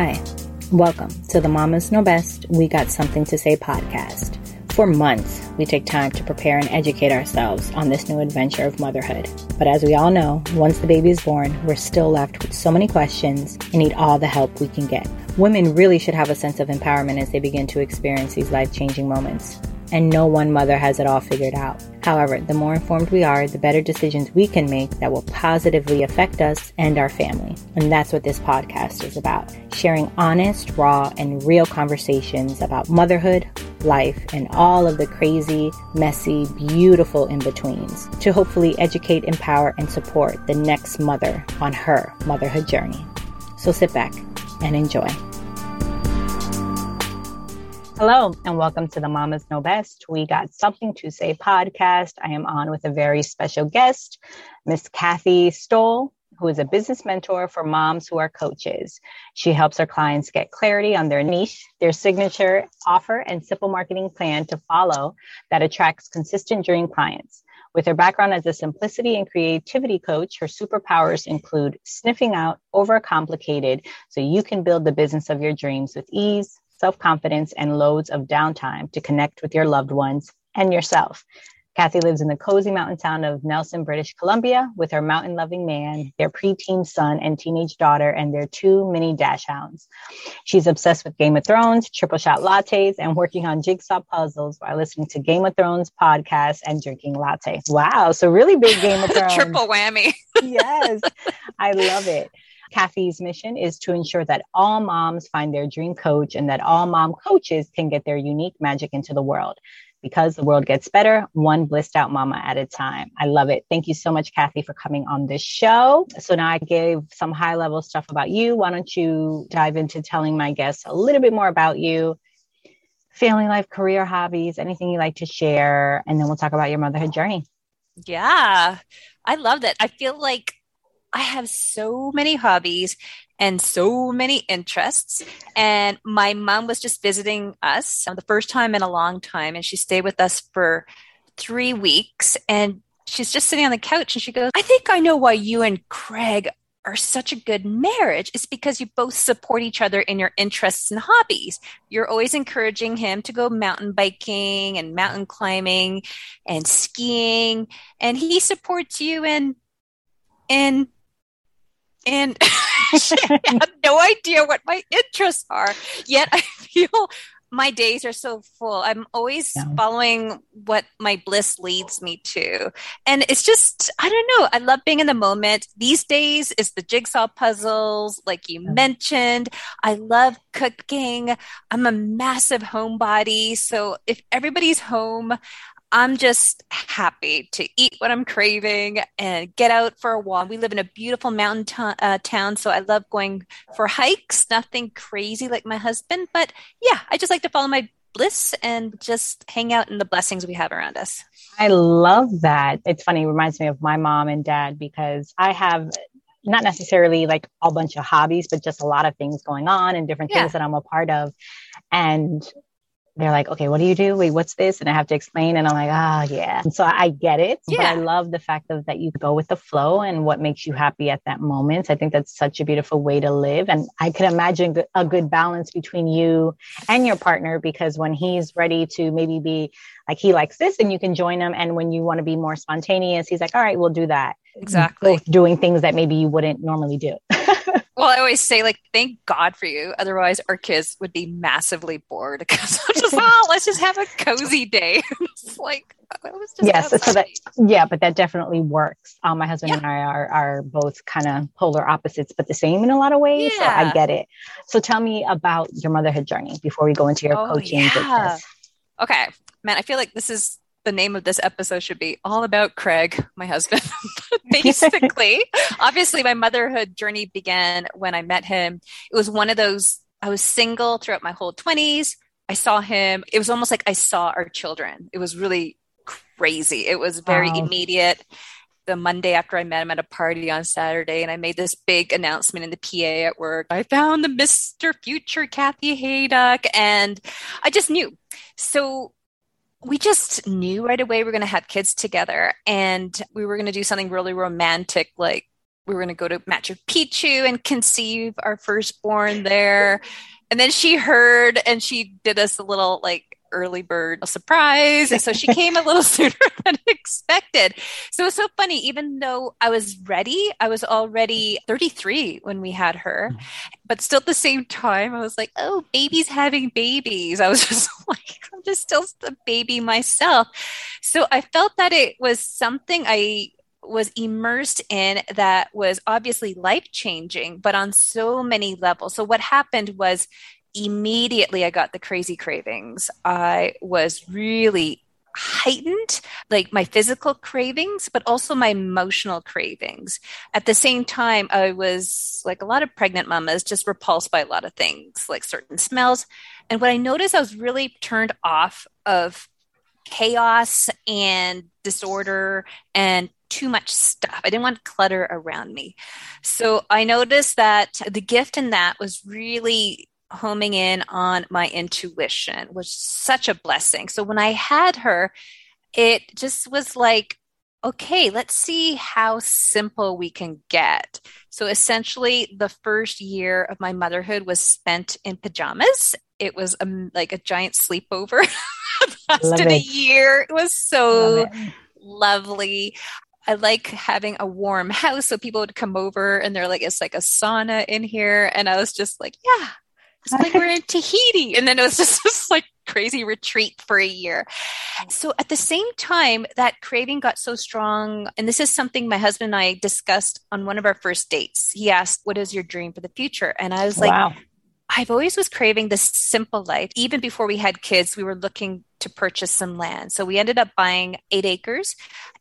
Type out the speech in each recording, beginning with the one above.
Hi, welcome to the Mamas Know Best We Got Something to Say podcast. For months, we take time to prepare and educate ourselves on this new adventure of motherhood. But as we all know, once the baby is born, we're still left with so many questions and need all the help we can get. Women really should have a sense of empowerment as they begin to experience these life changing moments and no one mother has it all figured out. However, the more informed we are, the better decisions we can make that will positively affect us and our family. And that's what this podcast is about sharing honest, raw, and real conversations about motherhood, life, and all of the crazy, messy, beautiful in betweens to hopefully educate, empower, and support the next mother on her motherhood journey. So sit back and enjoy. Hello, and welcome to the Mamas Know Best. We got something to say podcast. I am on with a very special guest, Miss Kathy Stoll, who is a business mentor for moms who are coaches. She helps her clients get clarity on their niche, their signature offer, and simple marketing plan to follow that attracts consistent dream clients. With her background as a simplicity and creativity coach, her superpowers include sniffing out overcomplicated so you can build the business of your dreams with ease, self confidence, and loads of downtime to connect with your loved ones and yourself. Kathy lives in the cozy mountain town of Nelson, British Columbia, with her mountain loving man, their preteen son and teenage daughter, and their two mini dachshunds. She's obsessed with Game of Thrones, triple shot lattes, and working on jigsaw puzzles while listening to Game of Thrones podcasts and drinking latte. Wow. So, really big Game of Thrones. triple whammy. yes. I love it. Kathy's mission is to ensure that all moms find their dream coach and that all mom coaches can get their unique magic into the world because the world gets better one blissed out mama at a time. I love it. Thank you so much, Kathy, for coming on this show. So now I gave some high level stuff about you. Why don't you dive into telling my guests a little bit more about you? Family life, career, hobbies, anything you like to share, and then we'll talk about your motherhood journey. Yeah, I love that. I feel like I have so many hobbies and so many interests. And my mom was just visiting us the first time in a long time, and she stayed with us for three weeks. And she's just sitting on the couch and she goes, I think I know why you and Craig are such a good marriage is because you both support each other in your interests and hobbies. You're always encouraging him to go mountain biking and mountain climbing and skiing, and he supports you in in and I have no idea what my interests are. Yet I feel my days are so full. I'm always yeah. following what my bliss leads me to. And it's just, I don't know. I love being in the moment. These days is the jigsaw puzzles, like you yeah. mentioned. I love cooking. I'm a massive homebody. So if everybody's home, I'm just happy to eat what I'm craving and get out for a walk. We live in a beautiful mountain uh, town, so I love going for hikes. Nothing crazy like my husband, but yeah, I just like to follow my bliss and just hang out in the blessings we have around us. I love that. It's funny, it reminds me of my mom and dad because I have not necessarily like a bunch of hobbies, but just a lot of things going on and different yeah. things that I'm a part of. And they're like, okay, what do you do? Wait, what's this? And I have to explain. And I'm like, ah, oh, yeah. And so I get it. Yeah. But I love the fact of that you go with the flow and what makes you happy at that moment. I think that's such a beautiful way to live. And I can imagine a good balance between you and your partner because when he's ready to maybe be like, he likes this and you can join him. And when you want to be more spontaneous, he's like, all right, we'll do that. Exactly. Both doing things that maybe you wouldn't normally do. Well, I always say, like, thank God for you. Otherwise, our kids would be massively bored because I'm just, oh, let's just have a cozy day. it's like, yes, so that, yeah, but that definitely works. Um, my husband yeah. and I are, are both kind of polar opposites, but the same in a lot of ways. Yeah. So I get it. So tell me about your motherhood journey before we go into your oh, coaching yeah. business. Okay, man, I feel like this is the name of this episode should be all about Craig, my husband. Basically, obviously, my motherhood journey began when I met him. It was one of those, I was single throughout my whole 20s. I saw him. It was almost like I saw our children. It was really crazy. It was very wow. immediate. The Monday after I met him at a party on Saturday, and I made this big announcement in the PA at work. I found the Mr. Future Kathy Hayduck, and I just knew. So we just knew right away we are going to have kids together and we were going to do something really romantic like we were going to go to Machu Picchu and conceive our firstborn there. And then she heard and she did us a little like early bird a surprise. And so she came a little sooner than expected. So it was so funny. Even though I was ready, I was already 33 when we had her. Mm-hmm. But still at the same time, I was like, oh, baby's having babies. I was just like, I'm just still a baby myself. So I felt that it was something I was immersed in that was obviously life changing, but on so many levels. So, what happened was immediately I got the crazy cravings. I was really heightened, like my physical cravings, but also my emotional cravings. At the same time, I was like a lot of pregnant mamas, just repulsed by a lot of things, like certain smells. And what I noticed, I was really turned off of chaos and disorder and too much stuff. I didn't want clutter around me. So I noticed that the gift in that was really homing in on my intuition was such a blessing. So when I had her, it just was like, okay, let's see how simple we can get. So essentially, the first year of my motherhood was spent in pajamas. It was a, like a giant sleepover. lasted a year. It was so it. lovely. I like having a warm house so people would come over and they're like, it's like a sauna in here. And I was just like, yeah, it's like we're in Tahiti. And then it was just this like crazy retreat for a year. So at the same time, that craving got so strong. And this is something my husband and I discussed on one of our first dates. He asked, What is your dream for the future? And I was like, wow. I've always was craving this simple life. Even before we had kids, we were looking to purchase some land. So we ended up buying eight acres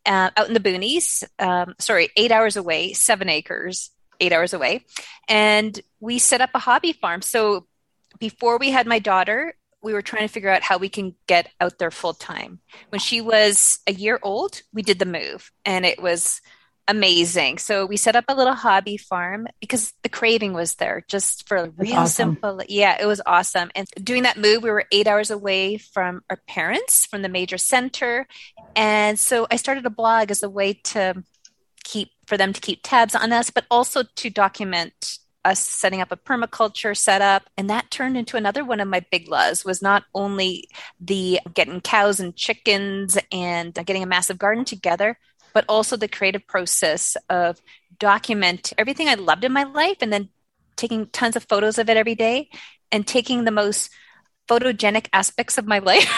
uh, out in the boonies. Um, sorry, eight hours away, seven acres eight hours away. And we set up a hobby farm. So before we had my daughter, we were trying to figure out how we can get out there full time. When she was a year old, we did the move and it was amazing. So we set up a little hobby farm because the craving was there just for That's real awesome. simple. Yeah, it was awesome. And doing that move, we were eight hours away from our parents, from the major center. And so I started a blog as a way to keep for them to keep tabs on us, but also to document us setting up a permaculture setup. And that turned into another one of my big loves was not only the getting cows and chickens and getting a massive garden together, but also the creative process of document everything I loved in my life and then taking tons of photos of it every day and taking the most photogenic aspects of my life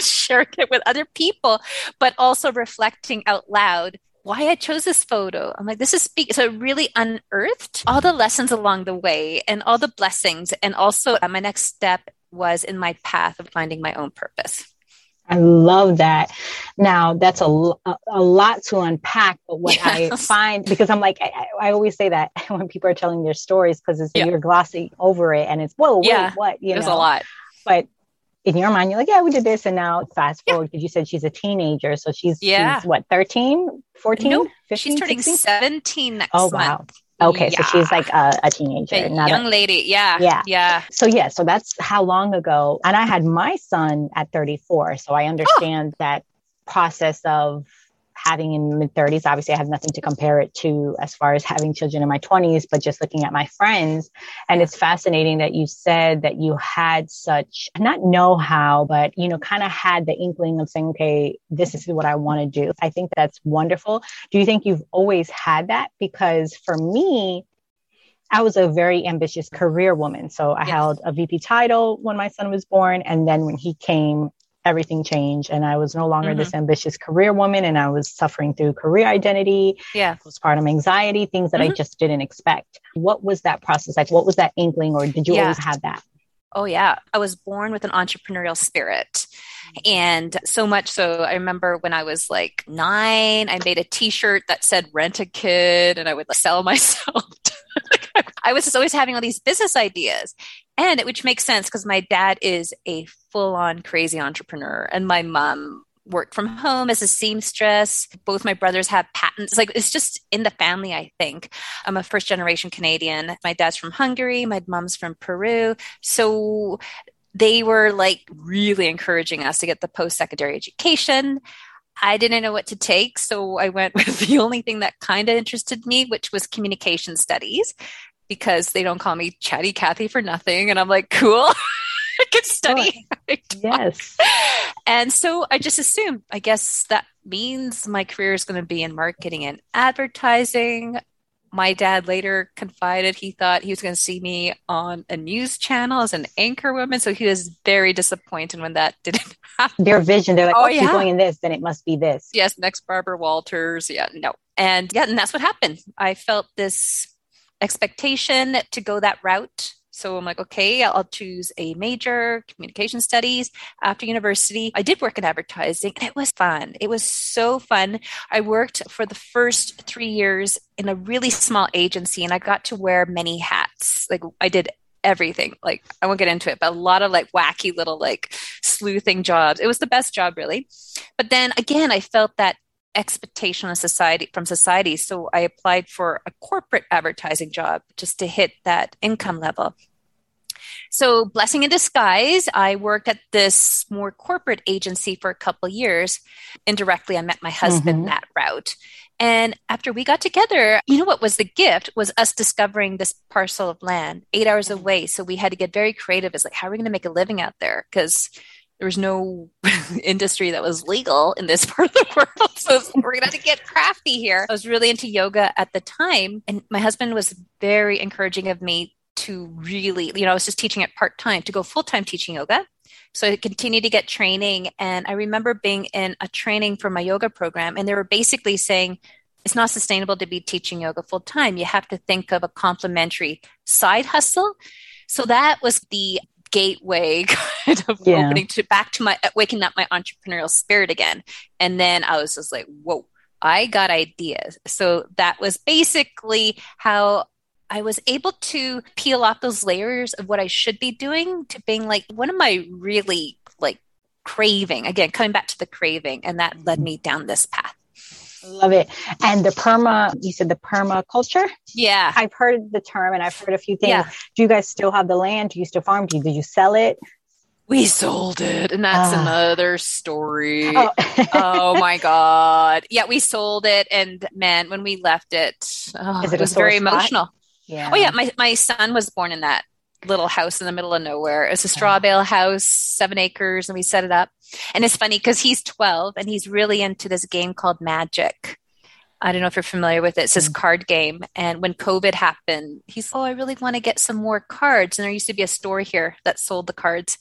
sharing it with other people, but also reflecting out loud why I chose this photo. I'm like, this is speak. So it really unearthed all the lessons along the way and all the blessings. And also, uh, my next step was in my path of finding my own purpose. I love that. Now that's a, a lot to unpack, but what yes. I find, because I'm like, I, I, always say that when people are telling their stories, because it's, you're glossy over it and it's, whoa, wait, yeah, what, you know, a lot. But in your mind, you're like, yeah, we did this. And now fast forward, because you said she's a teenager. So she's, yeah. She's, what, 13, 14? Nope. 15, she's turning 16? 17 next oh, wow. month. Okay, yeah. so she's like a, a teenager, a young a, lady. Yeah, yeah, yeah. So yeah, so that's how long ago. And I had my son at 34, so I oh. understand oh. that process of having in mid 30s obviously i have nothing to compare it to as far as having children in my 20s but just looking at my friends and it's fascinating that you said that you had such not know how but you know kind of had the inkling of saying okay this is what i want to do i think that's wonderful do you think you've always had that because for me I was a very ambitious career woman. So I yes. held a VP title when my son was born. And then when he came, everything changed and I was no longer mm-hmm. this ambitious career woman and I was suffering through career identity, yeah. postpartum anxiety, things that mm-hmm. I just didn't expect. What was that process like? What was that inkling or did you yeah. always have that? Oh yeah, I was born with an entrepreneurial spirit. And so much so, I remember when I was like nine, I made a t shirt that said rent a kid and I would sell myself. I was just always having all these business ideas and it, which makes sense because my dad is a full on crazy entrepreneur and my mom worked from home as a seamstress. Both my brothers have patents. Like it's just in the family, I think. I'm a first generation Canadian. My dad's from Hungary, my mom's from Peru. So they were like really encouraging us to get the post secondary education. I didn't know what to take. So I went with the only thing that kind of interested me, which was communication studies, because they don't call me Chatty Cathy for nothing. And I'm like, cool. I can study. Oh, yes. And so I just assumed, I guess that means my career is going to be in marketing and advertising my dad later confided he thought he was going to see me on a news channel as an anchor woman. So he was very disappointed when that didn't happen. Their vision, they're like, oh, oh yeah. she's going in this, then it must be this. Yes, next Barbara Walters. Yeah, no. And yeah, and that's what happened. I felt this expectation to go that route so I'm like, okay, I'll choose a major, communication studies after university. I did work in advertising it was fun. It was so fun. I worked for the first three years in a really small agency and I got to wear many hats. Like I did everything. Like I won't get into it, but a lot of like wacky little like sleuthing jobs. It was the best job really. But then again, I felt that expectation of society from society. So I applied for a corporate advertising job just to hit that income level. So, blessing in disguise, I worked at this more corporate agency for a couple years. Indirectly, I met my husband mm-hmm. that route. And after we got together, you know what was the gift was us discovering this parcel of land eight hours away. So we had to get very creative. It's like, how are we going to make a living out there? Because there was no industry that was legal in this part of the world. So we're going to get crafty here. I was really into yoga at the time. And my husband was very encouraging of me to really, you know, I was just teaching it part time to go full time teaching yoga. So I continued to get training. And I remember being in a training for my yoga program, and they were basically saying, it's not sustainable to be teaching yoga full time. You have to think of a complementary side hustle. So that was the gateway kind of yeah. opening to back to my uh, waking up my entrepreneurial spirit again. And then I was just like, whoa, I got ideas. So that was basically how I was able to peel off those layers of what I should be doing to being like, what am I really like craving? Again, coming back to the craving. And that led mm-hmm. me down this path. Love it. And the perma, you said the permaculture? Yeah. I've heard the term and I've heard a few things. Yeah. Do you guys still have the land? Do you still farm? Do you, did you sell it? We sold it, and that's uh, another story. Oh. oh. my god! Yeah, we sold it, and man, when we left it, oh, it, it was very spot? emotional. Yeah. Oh yeah, my my son was born in that little house in the middle of nowhere. It's a straw bale house, seven acres, and we set it up. And it's funny because he's 12 and he's really into this game called Magic. I don't know if you're familiar with it. It's this mm. card game. And when COVID happened, he's, oh, I really want to get some more cards. And there used to be a store here that sold the cards.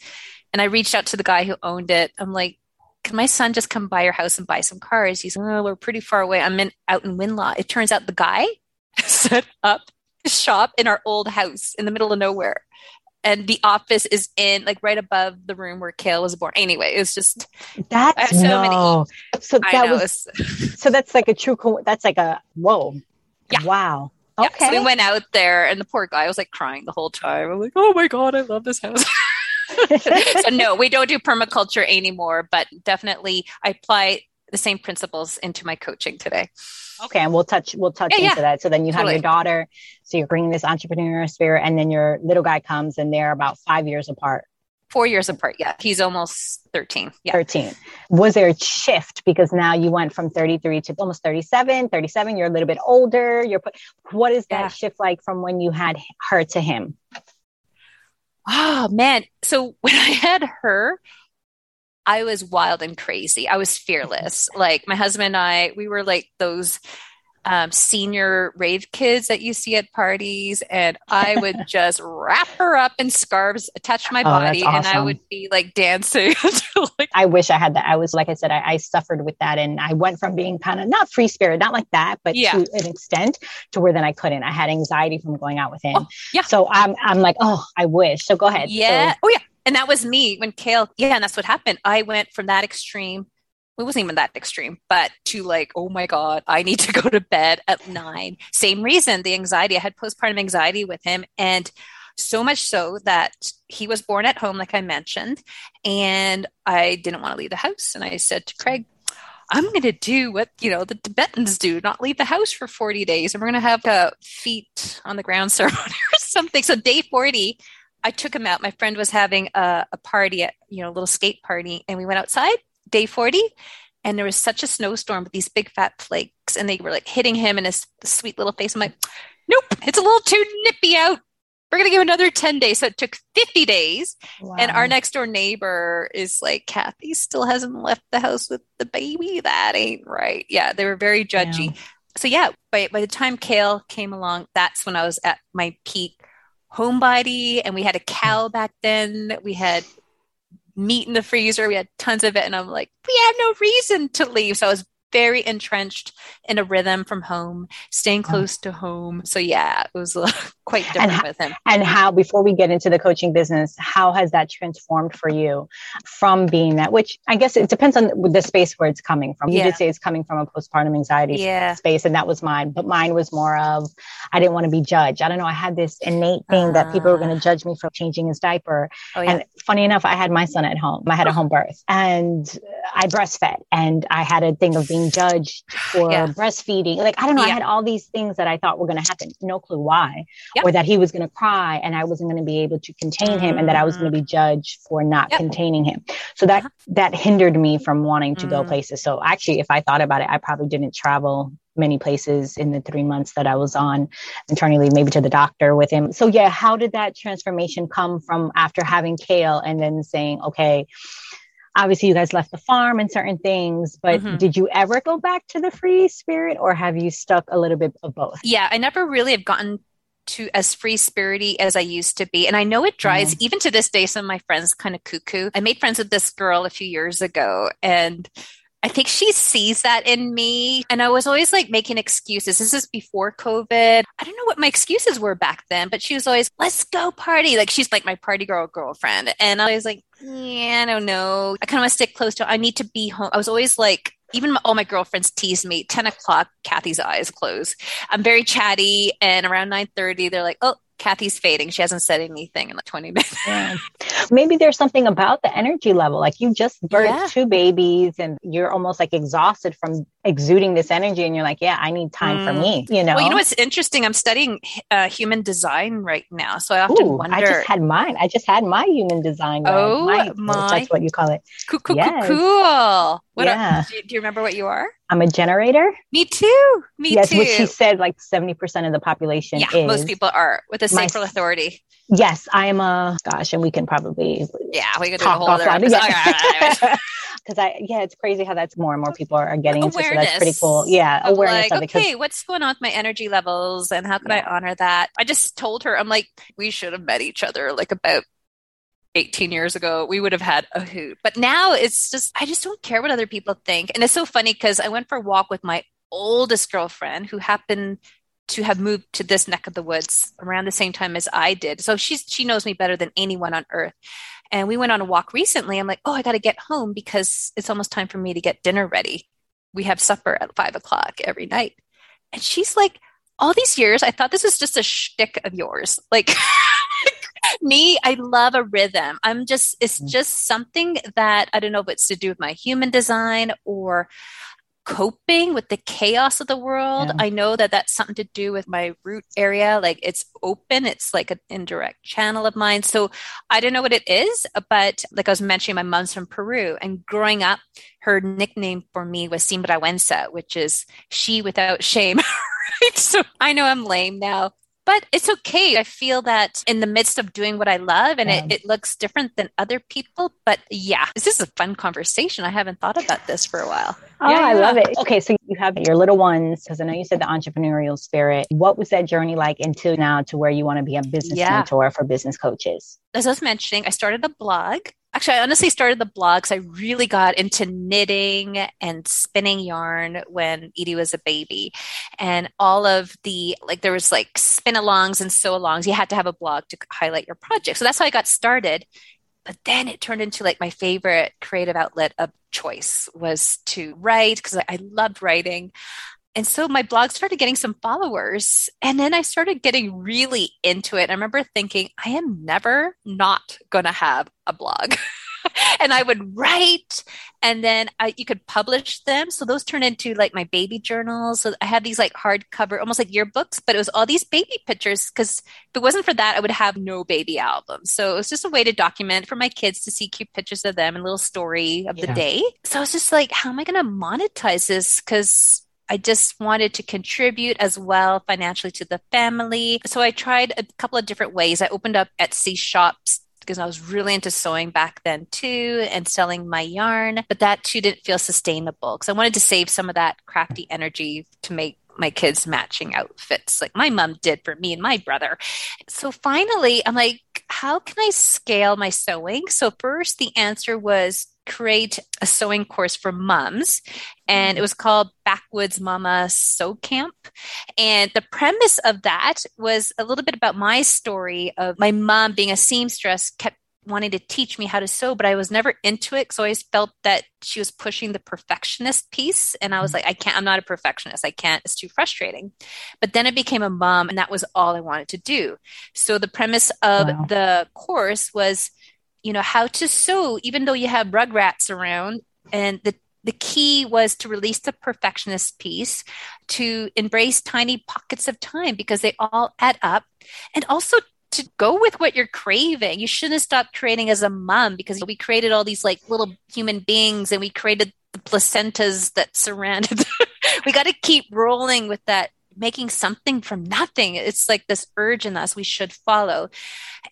And I reached out to the guy who owned it. I'm like, can my son just come by your house and buy some cards? He's, oh, we're pretty far away. I'm in out in Winlaw. It turns out the guy set up his shop in our old house in the middle of nowhere. And the office is in like right above the room where Kale was born. Anyway, it's just that's so no. many. So that was so that's like a true. Co- that's like a whoa. Yeah. Wow. Okay. Yeah, so we went out there, and the poor guy was like crying the whole time. I'm like, oh my god, I love this house. so no, we don't do permaculture anymore, but definitely I apply the same principles into my coaching today. Okay, and we'll touch we'll touch yeah, into yeah. that. So then you totally. have your daughter, so you're bringing this entrepreneurial spirit, and then your little guy comes, and they're about five years apart. Four years apart, yeah. He's almost 13. Yeah. 13. Was there a shift because now you went from 33 to almost 37, 37, you're a little bit older. You're put, what is that yeah. shift like from when you had her to him? Oh man. So when I had her, I was wild and crazy. I was fearless. Like my husband and I, we were like those um, senior rave kids that you see at parties, and I would just wrap her up in scarves attach my oh, body, awesome. and I would be like dancing. like- I wish I had that. I was like I said, I, I suffered with that, and I went from being kind of not free spirit, not like that, but yeah. to an extent to where then I couldn't. I had anxiety from going out with him. Oh, yeah. So I'm I'm like, oh, I wish. So go ahead. Yeah. So, oh yeah and that was me when Kale, yeah, and that's what happened. I went from that extreme. It wasn't even that extreme, but to like, oh my God, I need to go to bed at nine. Same reason, the anxiety. I had postpartum anxiety with him. And so much so that he was born at home, like I mentioned, and I didn't want to leave the house. And I said to Craig, I'm going to do what, you know, the Tibetans do, not leave the house for 40 days. And we're going to have a feet on the ground ceremony or something. So day 40, I took him out. My friend was having a, a party at, you know, a little skate party, and we went outside day 40 and there was such a snowstorm with these big fat flakes, and they were like hitting him in his sweet little face. I'm like, nope, it's a little too nippy out. We're gonna give another 10 days. So it took 50 days. Wow. And our next door neighbor is like, Kathy still hasn't left the house with the baby. That ain't right. Yeah, they were very judgy. Yeah. So yeah, by by the time Kale came along, that's when I was at my peak homebody and we had a cow back then. We had meat in the freezer. We had tons of it. And I'm like, we have no reason to leave. So I was very entrenched in a rhythm from home, staying close to home. So yeah, it was uh, quite different and, with him. And how, before we get into the coaching business, how has that transformed for you from being that? Which I guess it depends on the space where it's coming from. You yeah. did say it's coming from a postpartum anxiety yeah. space, and that was mine. But mine was more of I didn't want to be judged. I don't know. I had this innate thing uh, that people were going to ah. judge me for changing his diaper. Oh, yeah. And funny enough, I had my son at home. I had a home birth, and I breastfed, and I had a thing of being judged for yeah. breastfeeding. Like, I don't know. I had all these things that I thought were going to happen. No clue why. Yep. Or that he was going to cry and I wasn't going to be able to contain him and that I was going to be mm. judged for not yep. containing him. So that, uh-huh. that hindered me from wanting to mm. go places. So actually, if I thought about it, I probably didn't travel many places in the three months that I was on maternity leave, maybe to the doctor with him. So yeah, how did that transformation come from after having Kale and then saying, okay, obviously you guys left the farm and certain things, but mm-hmm. did you ever go back to the free spirit or have you stuck a little bit of both? Yeah, I never really have gotten to as free spirity as I used to be. And I know it drives mm-hmm. even to this day some of my friends kind of cuckoo. I made friends with this girl a few years ago and I think she sees that in me. And I was always like making excuses. This is before COVID. I don't know what my excuses were back then, but she was always, let's go party. Like she's like my party girl girlfriend. And I was like, yeah, I don't know. I kind of want to stick close to, I need to be home. I was always like, even my, all my girlfriends tease me 10 o'clock kathy's eyes close i'm very chatty and around 9.30 they're like oh Kathy's fading. She hasn't said anything in like 20 minutes. yeah. Maybe there's something about the energy level. Like you just birthed yeah. two babies and you're almost like exhausted from exuding this energy. And you're like, yeah, I need time mm. for me, you know? Well, you know what's interesting? I'm studying uh, human design right now. So I often Ooh, wonder. I just had mine. I just had my human design. Oh, my, my. That's what you call it. Cool, cool, yes. cool. What yeah. Are, do, you, do you remember what you are? I'm a generator. Me too. Me yes, too. which she said like 70% of the population yeah, most people are with a sacral my, authority. Yes, I am a gosh, and we can probably yeah, we can do a whole other because I yeah, it's crazy how that's more and more people are getting into. So that's pretty cool. Yeah, awareness like, okay, what's going on with my energy levels, and how can yeah. I honor that? I just told her, I'm like, we should have met each other like about 18 years ago, we would have had a hoot. But now it's just, I just don't care what other people think. And it's so funny because I went for a walk with my oldest girlfriend who happened to have moved to this neck of the woods around the same time as I did. So she's she knows me better than anyone on earth. And we went on a walk recently. I'm like, oh, I got to get home because it's almost time for me to get dinner ready. We have supper at five o'clock every night. And she's like, all these years, I thought this was just a shtick of yours. Like me, I love a rhythm. I'm just, it's mm. just something that I don't know if it's to do with my human design or coping with the chaos of the world. Yeah. I know that that's something to do with my root area. Like it's open, it's like an indirect channel of mine. So I don't know what it is, but like I was mentioning, my mom's from Peru and growing up, her nickname for me was Sinvergüenza, which is she without shame. right? So I know I'm lame now, but it's okay. I feel that in the midst of doing what I love and yeah. it, it looks different than other people. But yeah, this is a fun conversation. I haven't thought about this for a while. Oh, yeah, I love it. Okay, so you have your little ones, because I know you said the entrepreneurial spirit. What was that journey like until now to where you want to be a business yeah. mentor for business coaches? As I was mentioning, I started a blog actually, I honestly started the blog because I really got into knitting and spinning yarn when Edie was a baby. And all of the, like, there was like spin alongs and sew alongs. You had to have a blog to highlight your project. So that's how I got started. But then it turned into like my favorite creative outlet of choice was to write because I, I loved writing. And so my blog started getting some followers. And then I started getting really into it. I remember thinking, I am never not going to have a blog. and I would write and then I, you could publish them. So those turned into like my baby journals. So I had these like hardcover, almost like yearbooks, but it was all these baby pictures because if it wasn't for that, I would have no baby album. So it was just a way to document for my kids to see cute pictures of them and a little story of the day. So I was just like, how am I going to monetize this? Because I just wanted to contribute as well financially to the family. So I tried a couple of different ways. I opened up Etsy shops because I was really into sewing back then too and selling my yarn, but that too didn't feel sustainable because I wanted to save some of that crafty energy to make my kids matching outfits like my mom did for me and my brother. So finally, I'm like, how can I scale my sewing? So first the answer was create a sewing course for moms and it was called backwoods mama sew camp. And the premise of that was a little bit about my story of my mom being a seamstress kept wanting to teach me how to sew but i was never into it. So i always felt that she was pushing the perfectionist piece and i was mm-hmm. like i can't i'm not a perfectionist. I can't it's too frustrating. But then i became a mom and that was all i wanted to do. So the premise of wow. the course was you know how to sew even though you have rugrats around and the the key was to release the perfectionist piece to embrace tiny pockets of time because they all add up and also to go with what you're craving. You shouldn't stop creating as a mom because we created all these like little human beings and we created the placentas that surrounded. we got to keep rolling with that making something from nothing. It's like this urge in us we should follow.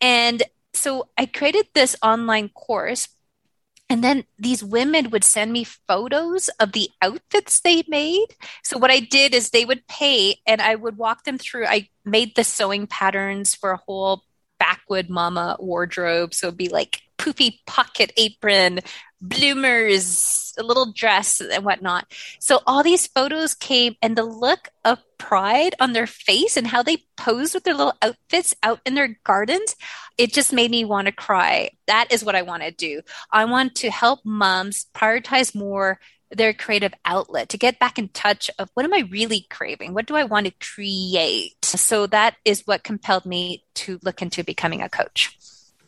And so I created this online course and then these women would send me photos of the outfits they made. So what I did is they would pay and I would walk them through. I made the sewing patterns for a whole backwood mama wardrobe. So it'd be like poofy pocket apron, bloomers, a little dress and whatnot. So all these photos came and the look of pride on their face and how they posed with their little outfits out in their gardens, it just made me want to cry. That is what I want to do. I want to help moms prioritize more their creative outlet to get back in touch of what am I really craving? What do I want to create? So that is what compelled me to look into becoming a coach.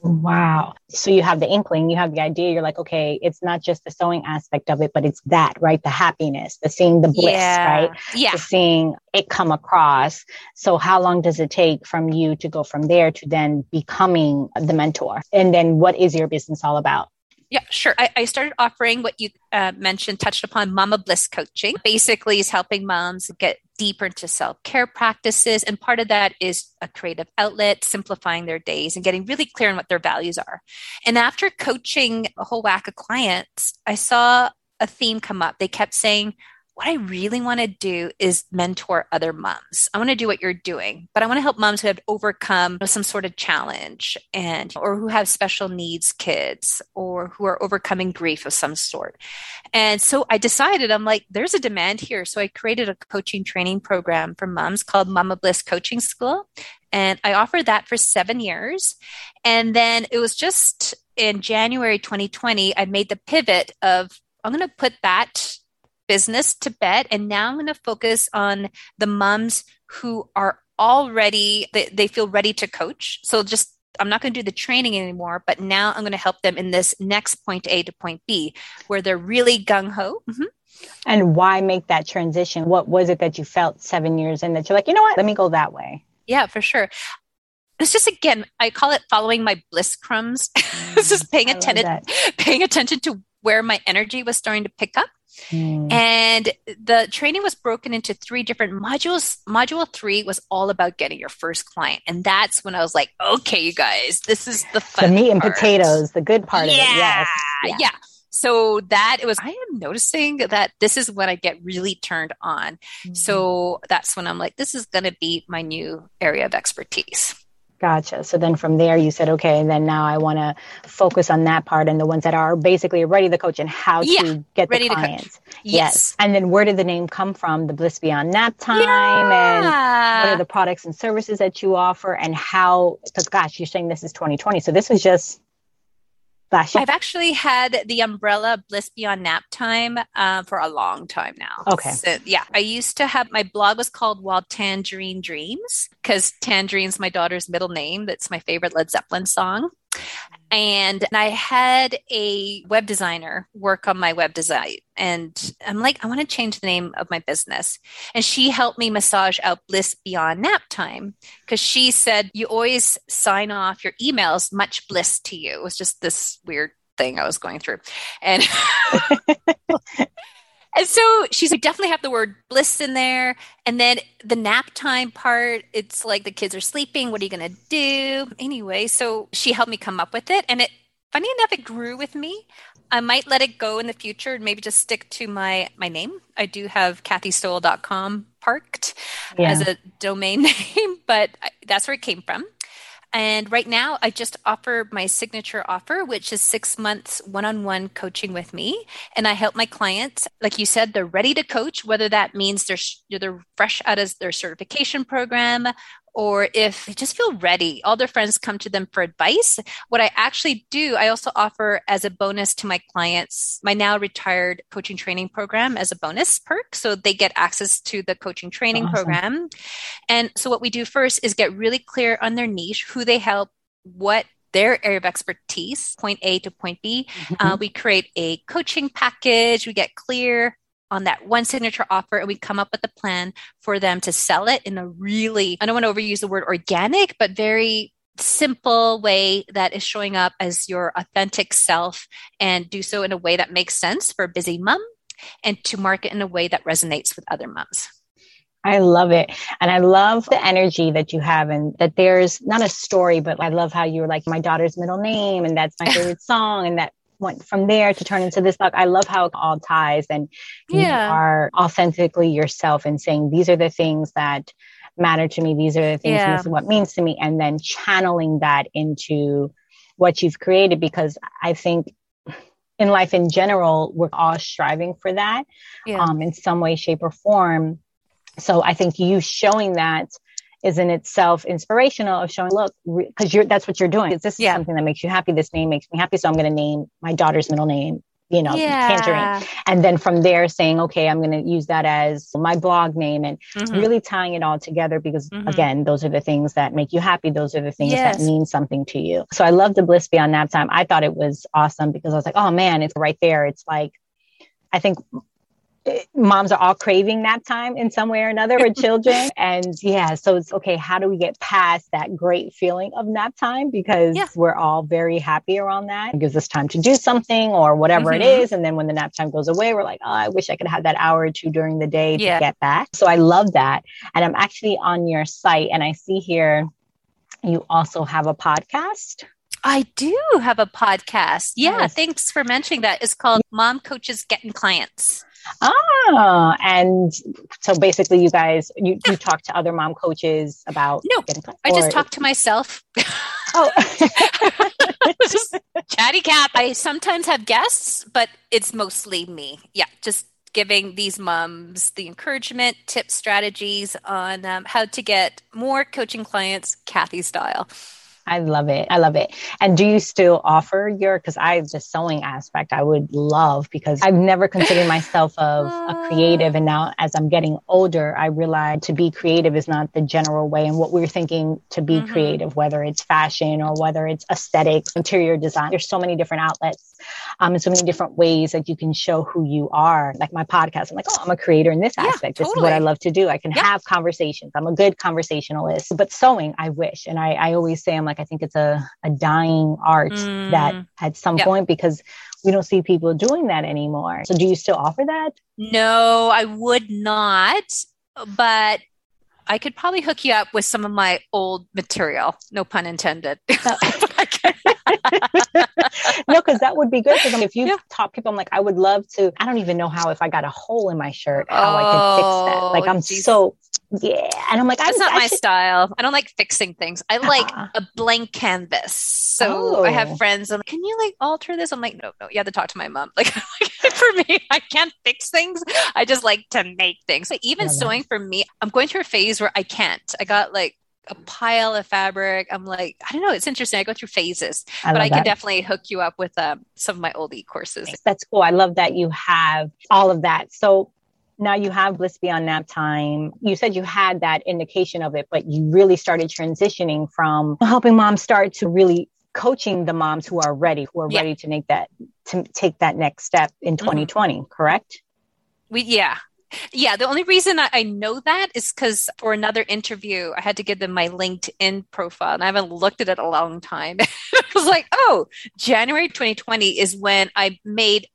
Wow. So you have the inkling, you have the idea, you're like, okay, it's not just the sewing aspect of it, but it's that, right? The happiness, the seeing the bliss, yeah. right? Yeah. The seeing it come across. So how long does it take from you to go from there to then becoming the mentor? And then what is your business all about? Yeah, sure. I, I started offering what you uh, mentioned, touched upon Mama Bliss coaching. Basically, is helping moms get deeper into self care practices. And part of that is a creative outlet, simplifying their days and getting really clear on what their values are. And after coaching a whole whack of clients, I saw a theme come up. They kept saying, what I really want to do is mentor other moms. I want to do what you're doing, but I want to help moms who have overcome some sort of challenge and or who have special needs kids or who are overcoming grief of some sort. And so I decided I'm like there's a demand here, so I created a coaching training program for moms called Mama Bliss Coaching School. And I offered that for 7 years. And then it was just in January 2020 I made the pivot of I'm going to put that business to bed. And now I'm going to focus on the moms who are already, they, they feel ready to coach. So just I'm not going to do the training anymore, but now I'm going to help them in this next point A to point B where they're really gung ho. Mm-hmm. And why make that transition? What was it that you felt seven years in that you're like, you know what, let me go that way? Yeah, for sure. It's just again, I call it following my bliss crumbs. Mm, it's just paying attention, paying attention to where my energy was starting to pick up Mm. And the training was broken into three different modules. Module three was all about getting your first client. And that's when I was like, okay, you guys, this is the fun. The meat part. and potatoes, the good part yeah, of it. Yes. Yeah. yeah. So that it was, I am noticing that this is when I get really turned on. Mm-hmm. So that's when I'm like, this is going to be my new area of expertise. Gotcha. So then from there, you said, okay, and then now I want to focus on that part and the ones that are basically ready to coach and how yeah, to get ready the clients. Yes. yes. And then where did the name come from? The Bliss Beyond Nap Time yeah. and what are the products and services that you offer and how, because gosh, you're saying this is 2020. So this was just I've actually had the umbrella Bliss Beyond Nap Time uh, for a long time now. Okay. So, yeah, I used to have my blog was called Wild Tangerine Dreams because Tangerine's my daughter's middle name. That's my favorite Led Zeppelin song. And I had a web designer work on my web design. And I'm like, I want to change the name of my business. And she helped me massage out Bliss Beyond Nap Time because she said, You always sign off your emails, much bliss to you. It was just this weird thing I was going through. And And so she's like, definitely have the word bliss in there. And then the nap time part, it's like the kids are sleeping. What are you going to do? Anyway, so she helped me come up with it. And it, funny enough, it grew with me. I might let it go in the future and maybe just stick to my, my name. I do have kathystowell.com parked yeah. as a domain name, but that's where it came from. And right now, I just offer my signature offer, which is six months one on one coaching with me. And I help my clients, like you said, they're ready to coach, whether that means they're, they're fresh out of their certification program or if they just feel ready, all their friends come to them for advice. What I actually do, I also offer as a bonus to my clients my now retired coaching training program as a bonus perk. So they get access to the coaching training awesome. program. And so what we do first is get really clear on their niche, who they help, what their area of expertise, point A to point B. Mm-hmm. Uh, we create a coaching package. We get clear on that one signature offer and we come up with a plan for them to sell it in a really, I don't want to overuse the word organic, but very simple way that is showing up as your authentic self and do so in a way that makes sense for a busy mom and to market in a way that resonates with other moms. I love it. And I love the energy that you have and that there's not a story, but I love how you're like my daughter's middle name and that's my favorite song and that went from there to turn into this book. I love how it all ties and yeah. you are authentically yourself and saying, these are the things that matter to me. These are the things, yeah. this is what means to me. And then channeling that into what you've created because I think in life in general, we're all striving for that yeah. um, in some way, shape, or form. So I think you showing that is in itself inspirational of showing, look, because you're that's what you're doing. This is yeah. something that makes you happy. This name makes me happy. So I'm going to name my daughter's middle name, you know, yeah. And then from there saying, okay, I'm going to use that as my blog name and mm-hmm. really tying it all together because mm-hmm. again, those are the things that make you happy. Those are the things yes. that mean something to you. So I love the bliss beyond nap time. I thought it was awesome because I was like, oh man, it's right there. It's like, I think moms are all craving nap time in some way or another with children. and yeah, so it's okay. How do we get past that great feeling of nap time? Because yeah. we're all very happy around that. It gives us time to do something or whatever mm-hmm. it is. And then when the nap time goes away, we're like, oh, I wish I could have that hour or two during the day yeah. to get back. So I love that. And I'm actually on your site and I see here you also have a podcast. I do have a podcast. Yeah, yes. thanks for mentioning that. It's called Mom Coaches Getting Clients. Ah, and so basically, you guys you, you talk to other mom coaches about no, getting, I just talk to myself. Oh, just chatty cat. I sometimes have guests, but it's mostly me. Yeah, just giving these moms the encouragement, tips, strategies on um, how to get more coaching clients, Kathy style. I love it. I love it. And do you still offer your, because I, the sewing aspect, I would love because I've never considered myself of a creative. And now as I'm getting older, I realize to be creative is not the general way and what we're thinking to be mm-hmm. creative, whether it's fashion or whether it's aesthetics, interior design. There's so many different outlets um, and so many different ways that you can show who you are. Like my podcast, I'm like, oh, I'm a creator in this yeah, aspect. This is what I love to do. I can yeah. have conversations. I'm a good conversationalist. But sewing, I wish. And I, I always say, I'm like, I think it's a, a dying art mm. that at some yep. point because we don't see people doing that anymore. So do you still offer that? No, I would not. But I could probably hook you up with some of my old material. No pun intended. no, because that would be good. Because if you yeah. taught people, I'm like, I would love to. I don't even know how if I got a hole in my shirt, how oh, I could fix that. Like I'm geez. so yeah, and I'm like, that's I, not I my should... style. I don't like fixing things. I like uh a blank canvas. So oh. I have oh. friends. I'm like, can you like alter this? I'm like, no, no. You have to talk to my mom. Like for me, I can't fix things. I just like to make things. Like even sewing for me, I'm going through a phase where I can't. I got like a pile of fabric. I'm like, I don't know. It's interesting. I go through phases, I but I can that. definitely hook you up with um, some of my old e courses. That's cool. I love that you have all of that. So now you have Bliss Beyond Nap Time. You said you had that indication of it, but you really started transitioning from helping moms start to really coaching the moms who are ready, who are yeah. ready to make that to take that next step in 2020, mm-hmm. correct? We yeah. Yeah, the only reason I, I know that is because for another interview, I had to give them my LinkedIn profile, and I haven't looked at it a long time. I was like, oh, January 2020 is when I made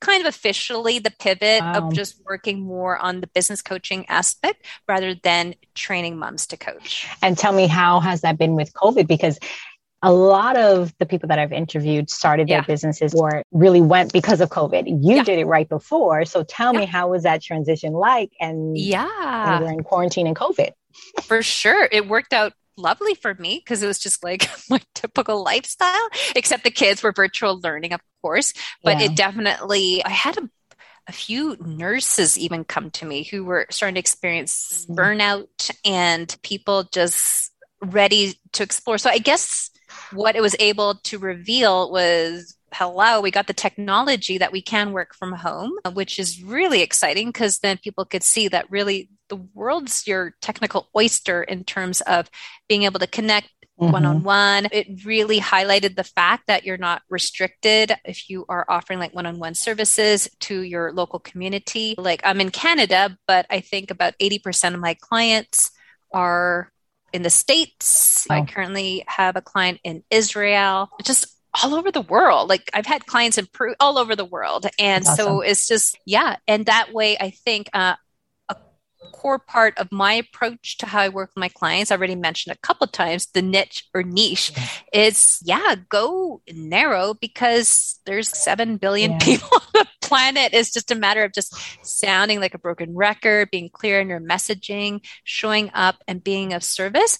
kind of officially the pivot wow. of just working more on the business coaching aspect rather than training moms to coach. And tell me, how has that been with COVID? Because a lot of the people that I've interviewed started their yeah. businesses or really went because of COVID. You yeah. did it right before. So tell yeah. me, how was that transition like? And yeah, we're in quarantine and COVID. For sure. It worked out lovely for me because it was just like my typical lifestyle, except the kids were virtual learning, of course. But it definitely, I had a a few nurses even come to me who were starting to experience mm-hmm. burnout and people just ready to explore. So I guess what it was able to reveal was hello, we got the technology that we can work from home, which is really exciting because then people could see that really the world's your technical oyster in terms of being able to connect one on one. It really highlighted the fact that you're not restricted if you are offering like one on one services to your local community. Like I'm in Canada, but I think about 80% of my clients are in the States. Oh. I currently have a client in Israel, just all over the world. Like I've had clients in Peru, all over the world. And awesome. so it's just, yeah. And that way, I think uh, core part of my approach to how I work with my clients, I already mentioned a couple times, the niche or niche is yeah, go narrow because there's 7 billion yeah. people on the planet. It's just a matter of just sounding like a broken record, being clear in your messaging, showing up and being of service.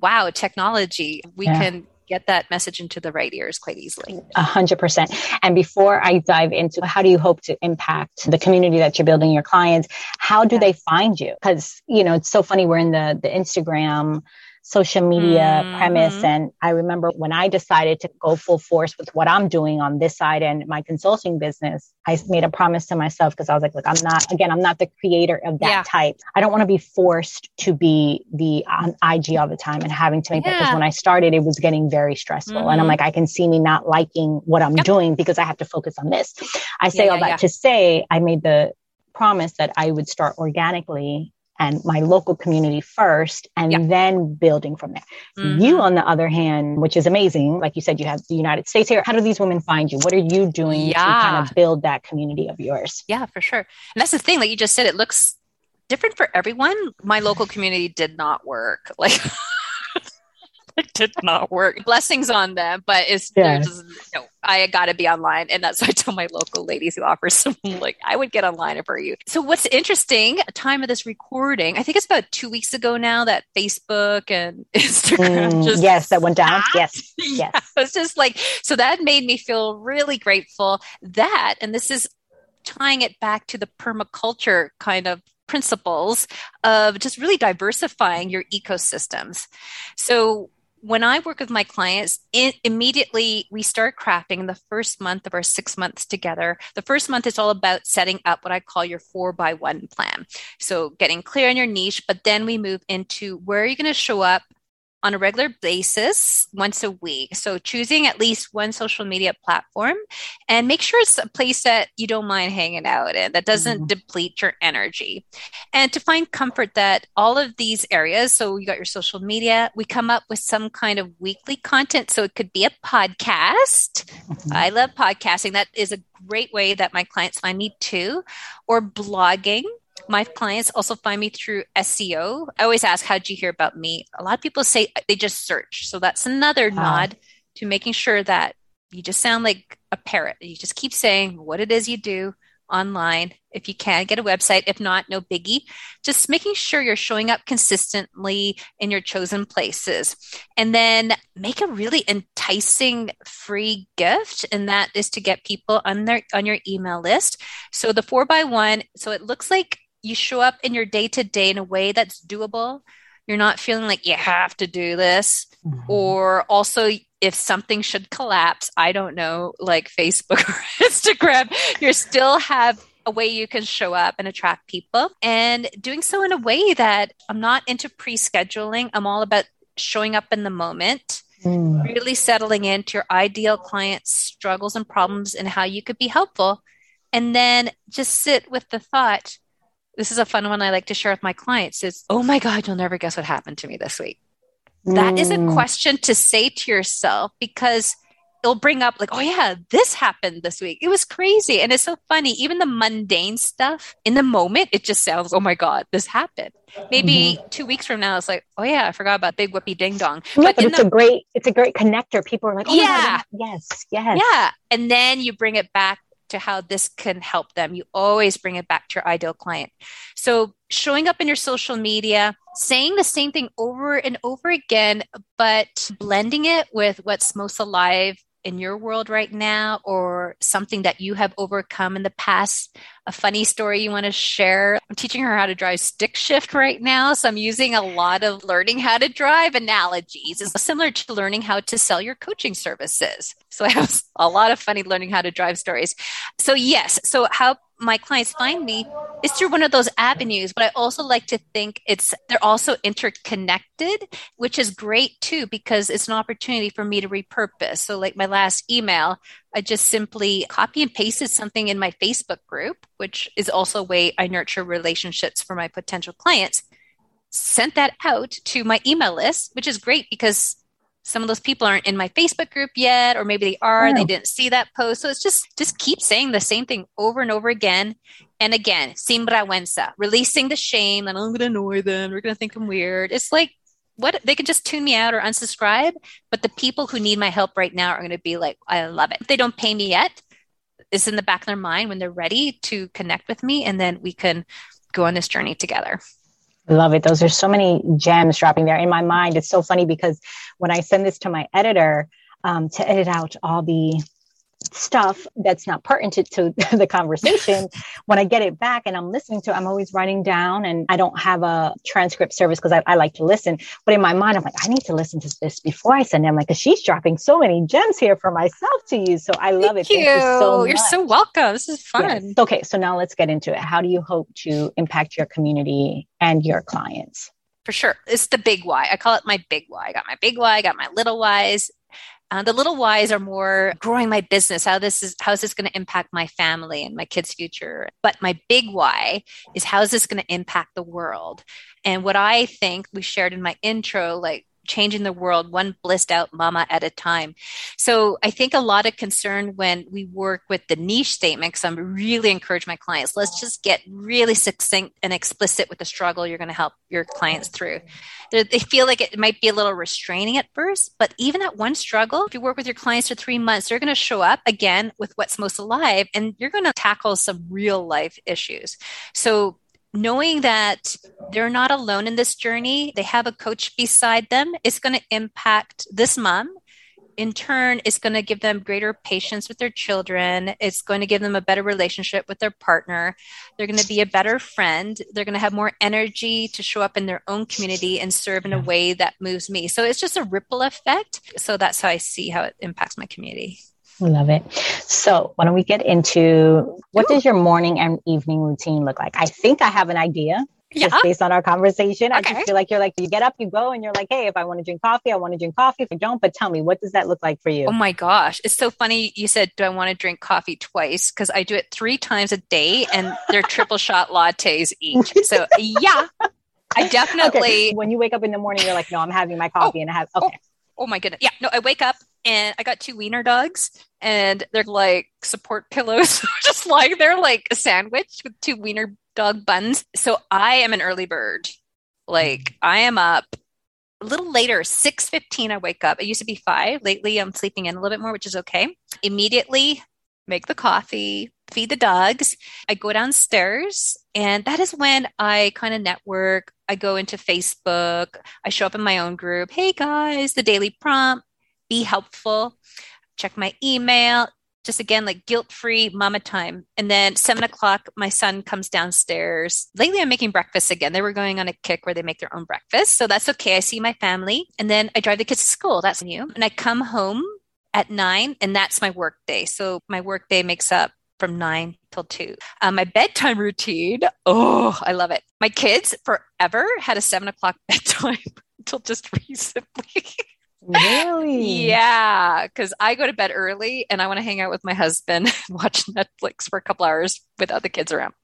Wow, technology, we yeah. can get that message into the right ears quite easily. A hundred percent. And before I dive into how do you hope to impact the community that you're building your clients, how do they find you? Because, you know, it's so funny. We're in the, the Instagram social media mm-hmm. premise. And I remember when I decided to go full force with what I'm doing on this side and my consulting business, I made a promise to myself because I was like, look, I'm not, again, I'm not the creator of that yeah. type. I don't want to be forced to be the on IG all the time and having to make yeah. that. Because when I started, it was getting very stressful. Mm-hmm. And I'm mm-hmm. like, I can see me not liking what I'm yep. doing because I have to focus on this. I say yeah, all that to say, I made the promise that I would start organically and my local community first and yep. then building from there. Mm-hmm. You, on the other hand, which is amazing, like you said, you have the United States here. How do these women find you? What are you doing yeah. to kind of build that community of yours? Yeah, for sure. And that's the thing, like you just said, it looks different for everyone. My local community did not work. Like, it did not work. Blessings on them, but it's yeah. just, know, I got to be online. And that's why I tell my local ladies who offer some, like, I would get online for you. So what's interesting, time of this recording, I think it's about two weeks ago now that Facebook and Instagram mm, just. Yes, that went down. Yes. Yes. Yeah, it's just like, so that made me feel really grateful that, and this is tying it back to the permaculture kind of principles of just really diversifying your ecosystems. So when I work with my clients, immediately we start crafting the first month of our six months together. The first month is all about setting up what I call your four by one plan. So getting clear on your niche, but then we move into where are you going to show up on a regular basis once a week. So choosing at least one social media platform and make sure it's a place that you don't mind hanging out in that doesn't mm-hmm. deplete your energy. And to find comfort that all of these areas, so you got your social media, we come up with some kind of weekly content. So it could be a podcast. Mm-hmm. I love podcasting. That is a great way that my clients find me too, or blogging my clients also find me through SEO. I always ask, How'd you hear about me? A lot of people say they just search. So that's another wow. nod to making sure that you just sound like a parrot. You just keep saying what it is you do online. If you can, get a website. If not, no biggie. Just making sure you're showing up consistently in your chosen places. And then make a really enticing free gift. And that is to get people on their on your email list. So the four by one, so it looks like you show up in your day to day in a way that's doable. You're not feeling like you have to do this. Mm-hmm. Or also, if something should collapse, I don't know, like Facebook or Instagram, you still have a way you can show up and attract people and doing so in a way that I'm not into pre scheduling. I'm all about showing up in the moment mm. really settling into your ideal client's struggles and problems and how you could be helpful. And then just sit with the thought. This is a fun one I like to share with my clients is, oh my God, you'll never guess what happened to me this week. Mm. That is a mm. question to say to yourself because – it'll bring up like, oh yeah, this happened this week. It was crazy. And it's so funny. Even the mundane stuff in the moment, it just sounds, oh my God, this happened. Maybe mm-hmm. two weeks from now, it's like, oh yeah, I forgot about big whoopee ding dong. but, but it's the, a great, it's a great connector. People are like, oh yeah, yes, yes. Yeah. And then you bring it back to how this can help them. You always bring it back to your ideal client. So showing up in your social media, saying the same thing over and over again, but blending it with what's most alive in your world right now or something that you have overcome in the past? A funny story you want to share? I'm teaching her how to drive stick shift right now so i'm using a lot of learning how to drive analogies. It's similar to learning how to sell your coaching services. So i have a lot of funny learning how to drive stories. So yes so how my clients find me is through one of those avenues but i also like to think it's they're also interconnected which is great too because it's an opportunity for me to repurpose so like my last email i just simply copy and pasted something in my facebook group which is also a way i nurture relationships for my potential clients sent that out to my email list which is great because some of those people aren't in my Facebook group yet, or maybe they are, they didn't see that post. So it's just just keep saying the same thing over and over again. And again, sinvergüenza, releasing the shame, and I'm gonna annoy them, We're gonna think I'm weird. It's like what they can just tune me out or unsubscribe, but the people who need my help right now are gonna be like, I love it. They don't pay me yet, it's in the back of their mind when they're ready to connect with me, and then we can go on this journey together. Love it. Those are so many gems dropping there in my mind. It's so funny because when I send this to my editor um, to edit out all the stuff that's not pertinent to, to the conversation when i get it back and i'm listening to it, i'm always writing down and i don't have a transcript service because I, I, like to listen but in my mind i'm like i need to listen to this before i send it i'm like she's dropping so many gems here for myself to use so i love Thank it you. Thank you so you're so welcome this is fun yes. okay so now let's get into it how do you hope to impact your community and your clients for sure. It's the big why. I call it my big why. I got my big why, I got my little whys. Uh, the little whys are more growing my business. How this is how is this going to impact my family and my kids' future? But my big why is how is this going to impact the world? And what I think we shared in my intro, like changing the world one blissed out mama at a time. So I think a lot of concern when we work with the niche statement, because I'm really encourage my clients, let's just get really succinct and explicit with the struggle you're going to help your clients through. They're, they feel like it might be a little restraining at first, but even at one struggle, if you work with your clients for three months, they're going to show up again with what's most alive and you're going to tackle some real life issues. So knowing that they're not alone in this journey, they have a coach beside them, is going to impact this mom. In turn, it's going to give them greater patience with their children. It's going to give them a better relationship with their partner. They're going to be a better friend. They're going to have more energy to show up in their own community and serve in a way that moves me. So it's just a ripple effect. So that's how I see how it impacts my community. Love it. So, why don't we get into what does your morning and evening routine look like? I think I have an idea. Yeah. Just based on our conversation, okay. I just feel like you're like you get up, you go, and you're like, hey, if I want to drink coffee, I want to drink coffee. If I don't, but tell me, what does that look like for you? Oh my gosh, it's so funny. You said, do I want to drink coffee twice? Because I do it three times a day, and they're triple shot lattes each. So yeah, I definitely. Okay. When you wake up in the morning, you're like, no, I'm having my oh. coffee, oh, and I have okay. Oh, oh my goodness. Yeah, no, I wake up and I got two wiener dogs and they're like support pillows just lying there like a sandwich with two wiener dog buns. So I am an early bird. Like I am up a little later, 6:15 I wake up. It used to be 5. Lately I'm sleeping in a little bit more, which is okay. Immediately make the coffee, feed the dogs. I go downstairs and that is when I kind of network. I go into Facebook. I show up in my own group. Hey guys, the daily prompt be helpful, check my email, just again like guilt free mama time. And then seven o'clock my son comes downstairs. Lately i'm making breakfast again. They were going on a kick where they make their own breakfast. So that's okay. I see my family. And then i drive the kids to school. That's new. And i come home at nine and that's my work day. So my work day makes up from nine till two. Um, my bedtime routine. Oh i love it. My kids forever had a seven o'clock bedtime until just recently Really? yeah, because I go to bed early and I want to hang out with my husband, watch Netflix for a couple hours without the kids around.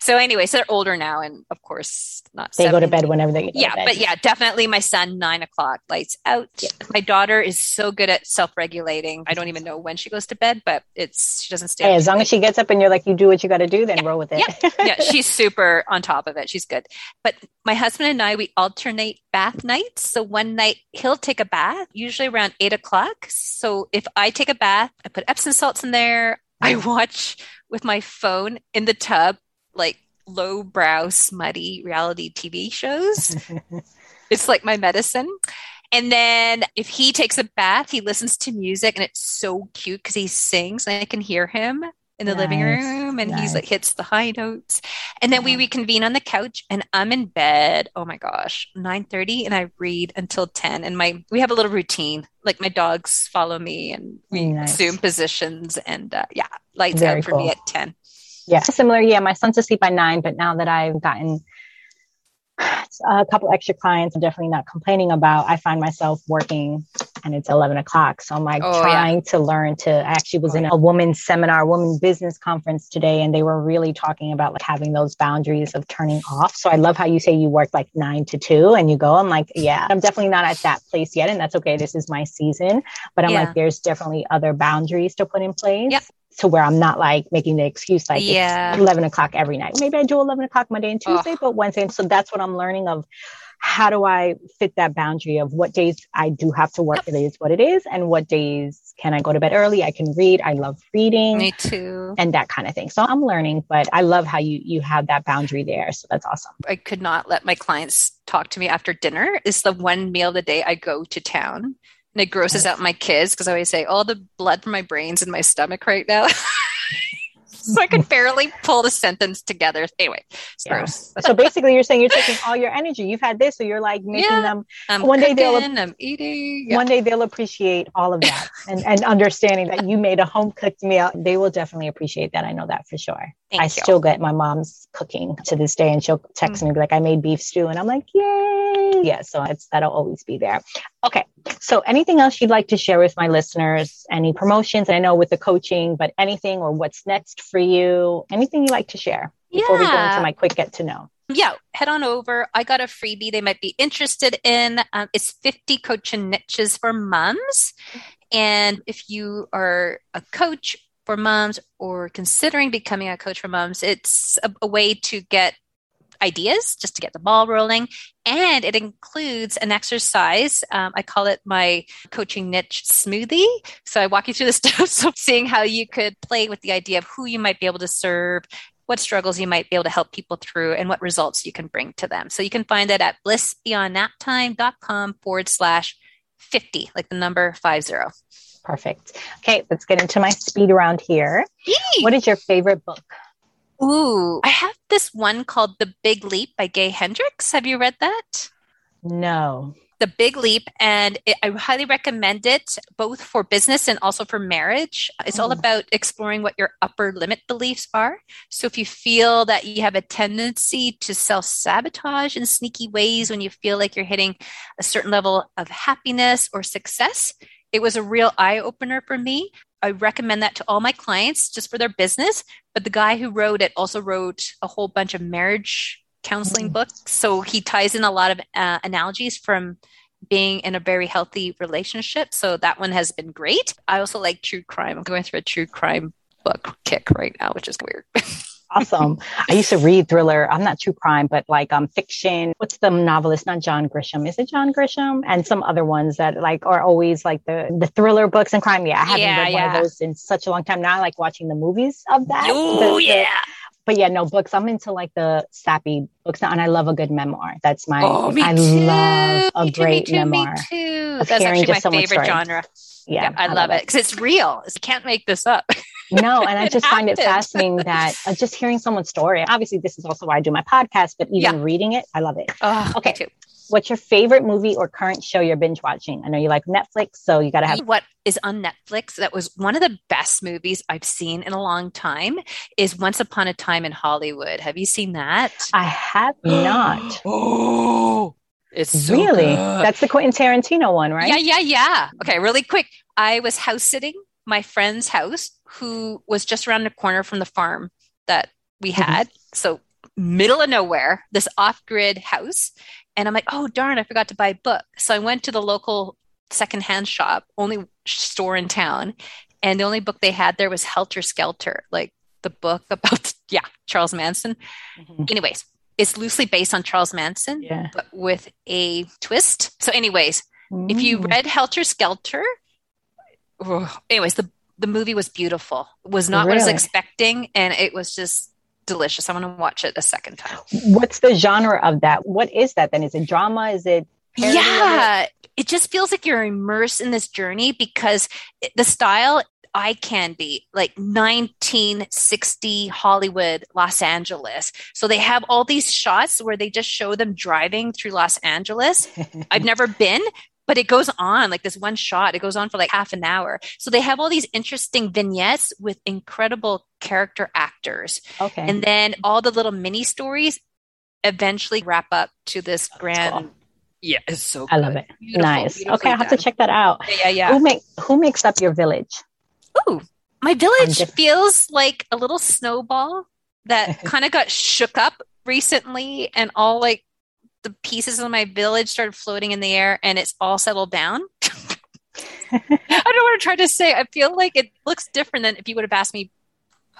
So anyway, so they're older now, and of course, not. They go to bed whenever they. yeah, but yeah, definitely my son nine o'clock lights out. Yeah. My daughter is so good at self-regulating. I don't even know when she goes to bed, but it's she doesn't stay. Hey, as long as she gets up and you're like, you do what you got to do, then yeah. roll with it. Yeah. yeah, she's super on top of it. She's good. But my husband and I, we alternate bath nights. So one night he'll take a bath, usually around eight o'clock. So if I take a bath, I put Epsom salts in there. I watch with my phone in the tub like lowbrow, smutty reality TV shows. it's like my medicine. And then if he takes a bath, he listens to music and it's so cute because he sings and I can hear him in the nice. living room and nice. he's like hits the high notes. And then we reconvene on the couch and I'm in bed. Oh my gosh, 9:30 and I read until 10 and my we have a little routine. Like my dogs follow me and we nice. assume positions and uh, yeah, lights Very out for cool. me at 10. Yeah, similar. Yeah, my son's asleep by nine, but now that I've gotten a couple extra clients, I'm definitely not complaining about. I find myself working and it's 11 o'clock. So I'm like oh, trying yeah. to learn to, I actually was oh, in yeah. a women's seminar, woman business conference today, and they were really talking about like having those boundaries of turning off. So I love how you say you work like nine to two and you go, I'm like, yeah, I'm definitely not at that place yet. And that's okay. This is my season. But I'm yeah. like, there's definitely other boundaries to put in place. Yep to where I'm not like making the excuse like yeah. 11 o'clock every night. Maybe I do 11 o'clock Monday and Tuesday, oh. but Wednesday. so that's what I'm learning of how do I fit that boundary of what days I do have to work, it is what it is, and what days can I go to bed early? I can read. I love reading. Me too. And that kind of thing. So I'm learning, but I love how you you have that boundary there. So that's awesome. I could not let my clients talk to me after dinner. It's the one meal of the day I go to town and it grosses out my kids because I always say all the blood from my brains in my stomach right now. so I can barely pull the sentence together. Anyway, yeah. so basically, you're saying you're taking all your energy. You've had this, so you're like making yeah, them. I'm one cooking, day they'll. I'm eating. Yeah. One day they'll appreciate all of that and and understanding that you made a home cooked meal. They will definitely appreciate that. I know that for sure. Thank I you. still get my mom's cooking to this day, and she'll text mm-hmm. me like, "I made beef stew," and I'm like, "Yay!" Yeah, so it's that'll always be there. Okay, so anything else you'd like to share with my listeners? Any promotions? I know with the coaching, but anything or what's next for you? Anything you like to share before yeah. we go into my quick get to know? yeah, head on over. I got a freebie they might be interested in. Um, it's 50 coaching niches for moms. And if you are a coach for moms or considering becoming a coach for moms, it's a, a way to get ideas just to get the ball rolling. And it includes an exercise. Um, I call it my coaching niche smoothie. So I walk you through the steps of seeing how you could play with the idea of who you might be able to serve, what struggles you might be able to help people through, and what results you can bring to them. So you can find that at blissbeyondnaptime.com forward slash 50, like the number five zero. Perfect. Okay, let's get into my speed around here. Yee! What is your favorite book? Ooh, I have this one called The Big Leap by Gay Hendricks. Have you read that? No. The Big Leap, and it, I highly recommend it both for business and also for marriage. It's all mm. about exploring what your upper limit beliefs are. So, if you feel that you have a tendency to self sabotage in sneaky ways when you feel like you're hitting a certain level of happiness or success, it was a real eye opener for me. I recommend that to all my clients just for their business. But the guy who wrote it also wrote a whole bunch of marriage counseling mm. books. So he ties in a lot of uh, analogies from being in a very healthy relationship. So that one has been great. I also like true crime. I'm going through a true crime book kick right now, which is weird. awesome. I used to read thriller. I'm not true crime, but like um fiction. What's the novelist? Not John Grisham. Is it John Grisham? And some other ones that like are always like the the thriller books and crime. Yeah, I haven't yeah, read yeah. one of those in such a long time. Now I like watching the movies of that. Oh yeah. but yeah, no books. I'm into like the sappy books now, and I love a good memoir. That's my. Oh, me I too. love a me great too, me too, memoir. Me too. That's actually my favorite story. genre. Yeah, yeah I, I, love, love it because it's real. You can't make this up. no, and I just find it fascinating that uh, just hearing someone's story. Obviously, this is also why I do my podcast, but even yeah. reading it, I love it. Oh, okay. What's your favorite movie or current show you're binge watching? I know you like Netflix, so you got to have what is on Netflix. That was one of the best movies I've seen in a long time. Is Once Upon a Time in Hollywood. Have you seen that? I have not. oh, It's so really? good. That's the Quentin Tarantino one, right? Yeah, yeah, yeah. Okay, really quick. I was house sitting my friend's house who was just around the corner from the farm that we Mhm. had. So middle of nowhere, this off-grid house. And I'm like, oh darn, I forgot to buy a book. So I went to the local secondhand shop, only store in town, and the only book they had there was Helter Skelter, like the book about yeah, Charles Manson. Mhm. Anyways, it's loosely based on Charles Manson, Yeah. but with a twist. So anyways, if you Mm. read Helter Skelter, oh, anyways, the the movie was beautiful. It was not what I was expecting, and it was just delicious. I want to watch it a second time. What's the genre of that? What is that then? Is it drama? Is it? Yeah, it just feels like you're immersed in this journey because it- the style eye candy, like 1960 Hollywood, Los Angeles. So they have all these shots where they just show them driving through Los Angeles. I've never been, but it goes on like this one shot. It goes on for like half an hour. So they have all these interesting vignettes with incredible character actors. okay. And then all the little mini stories eventually wrap up to this grand. cool. Yeah, it's so I love it. Beautiful, nice. beautifully Okay, I'll have to check that out. Yeah, yeah. Who make who makes up your village? Ooh, my village diff- feels like a little snowball that kind of got shook up recently, and all like the pieces of my village started floating in the air, and it's all settled down. I don't want to try to say. I feel like it looks different than if you would have asked me.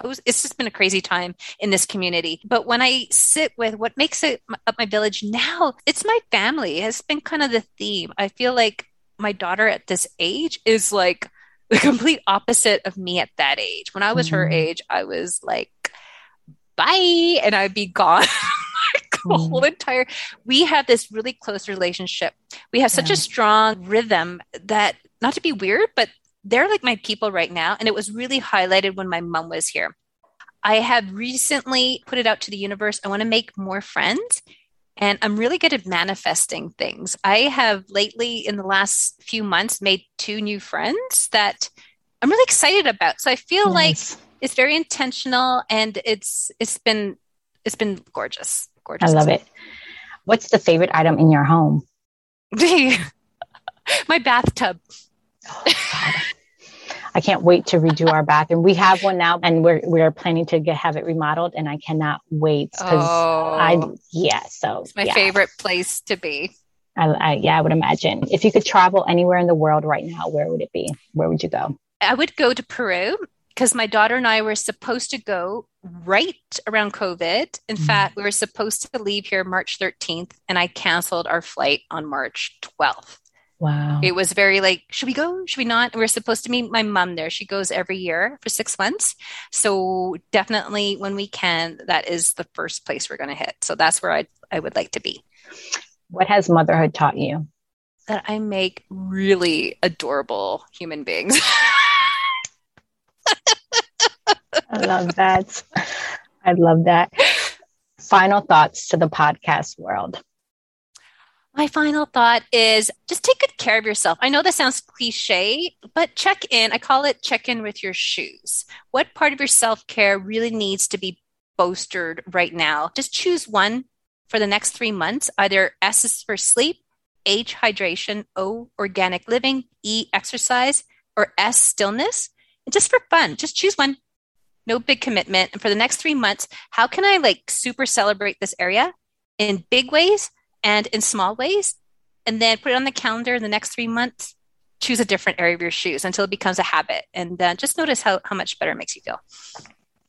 It's just been a crazy time in this community. But when I sit with what makes it up my village now, it's my family. Has been kind of the theme. I feel like my daughter at this age is like the complete opposite of me at that age. When I was her Mhm. age, I was like, bye, and I'd be gone. The whole mm-hmm. entire we have this really close relationship. We have such Yeah. a strong rhythm that not to be weird, but they're like my people right now. And it was really highlighted when my mom was here. I have recently put it out to the universe. I want to make more friends. And I'm really good at manifesting things. I have lately, in the last few months, made two new friends that I'm really excited about. So I feel like it's very intentional and it's it's been it's been gorgeous. I love it. What's the favorite item in your home? My bathtub. Oh, God. I can't wait to redo our bathroom. We have one now, and we're we're planning to get have it remodeled, and I cannot wait because oh. I yeah. So Oh. it's my yeah, favorite place to be. I, I, yeah, I would imagine if you could travel anywhere in the world right now, where would it be? Where would you go? I would go to Peru because my daughter and I were supposed to go right around COVID. In Mhm. fact, we were supposed to leave here March 13th, and I canceled our flight on March 12th. Wow. It was very like, should we go? Should we not? We are supposed to meet my mom there. She goes every year for six months. So definitely when we can, that is the first place we're going to hit. So that's where I I would like to be. What has motherhood taught you? That I make really adorable human beings. I love that. I love that. Final thoughts to the podcast world. My final thought is just take good care of yourself. I know this sounds cliche, but check in. I call it check in with your shoes. What part of your self care really needs to be bolstered right now? Just choose one for the next three months. Either S is for sleep, H, hydration, O, organic living, E, exercise, or S, stillness. Just for fun, just choose one. No big commitment. And for the next three months, how can I like super celebrate this area in big ways? and in small ways, and then put it on the calendar in the next three months. Choose a different area of your shoes until it becomes a habit, and uh, just notice how, how much better it makes you feel.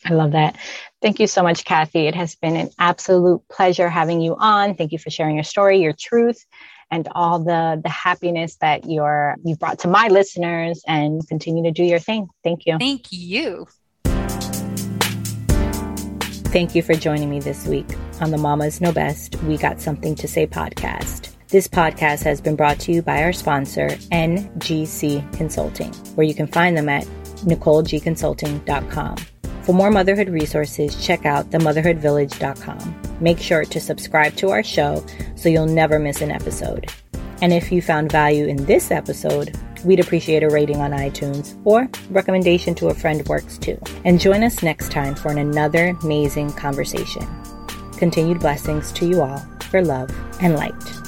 I love that. Thank you so much, Kathy. It has been an absolute pleasure having you on. Thank you for sharing your story, your truth, and all the the happiness that you're you've brought to my listeners and continue to do your thing. Thank you. Thank you. Thank you for joining me this week on the Mamas Know Best We Got Something to Say podcast. This podcast has been brought to you by our sponsor, NGC Consulting, where you can find them at NicoleGConsulting.com. For more motherhood resources, check out themotherhoodvillage.com. Make sure to subscribe to our show so you'll never miss an episode. And if you found value in this episode, we'd appreciate a rating on iTunes or recommendation to a friend works too. And join us next time for another amazing conversation. Continued blessings to you all for love and light.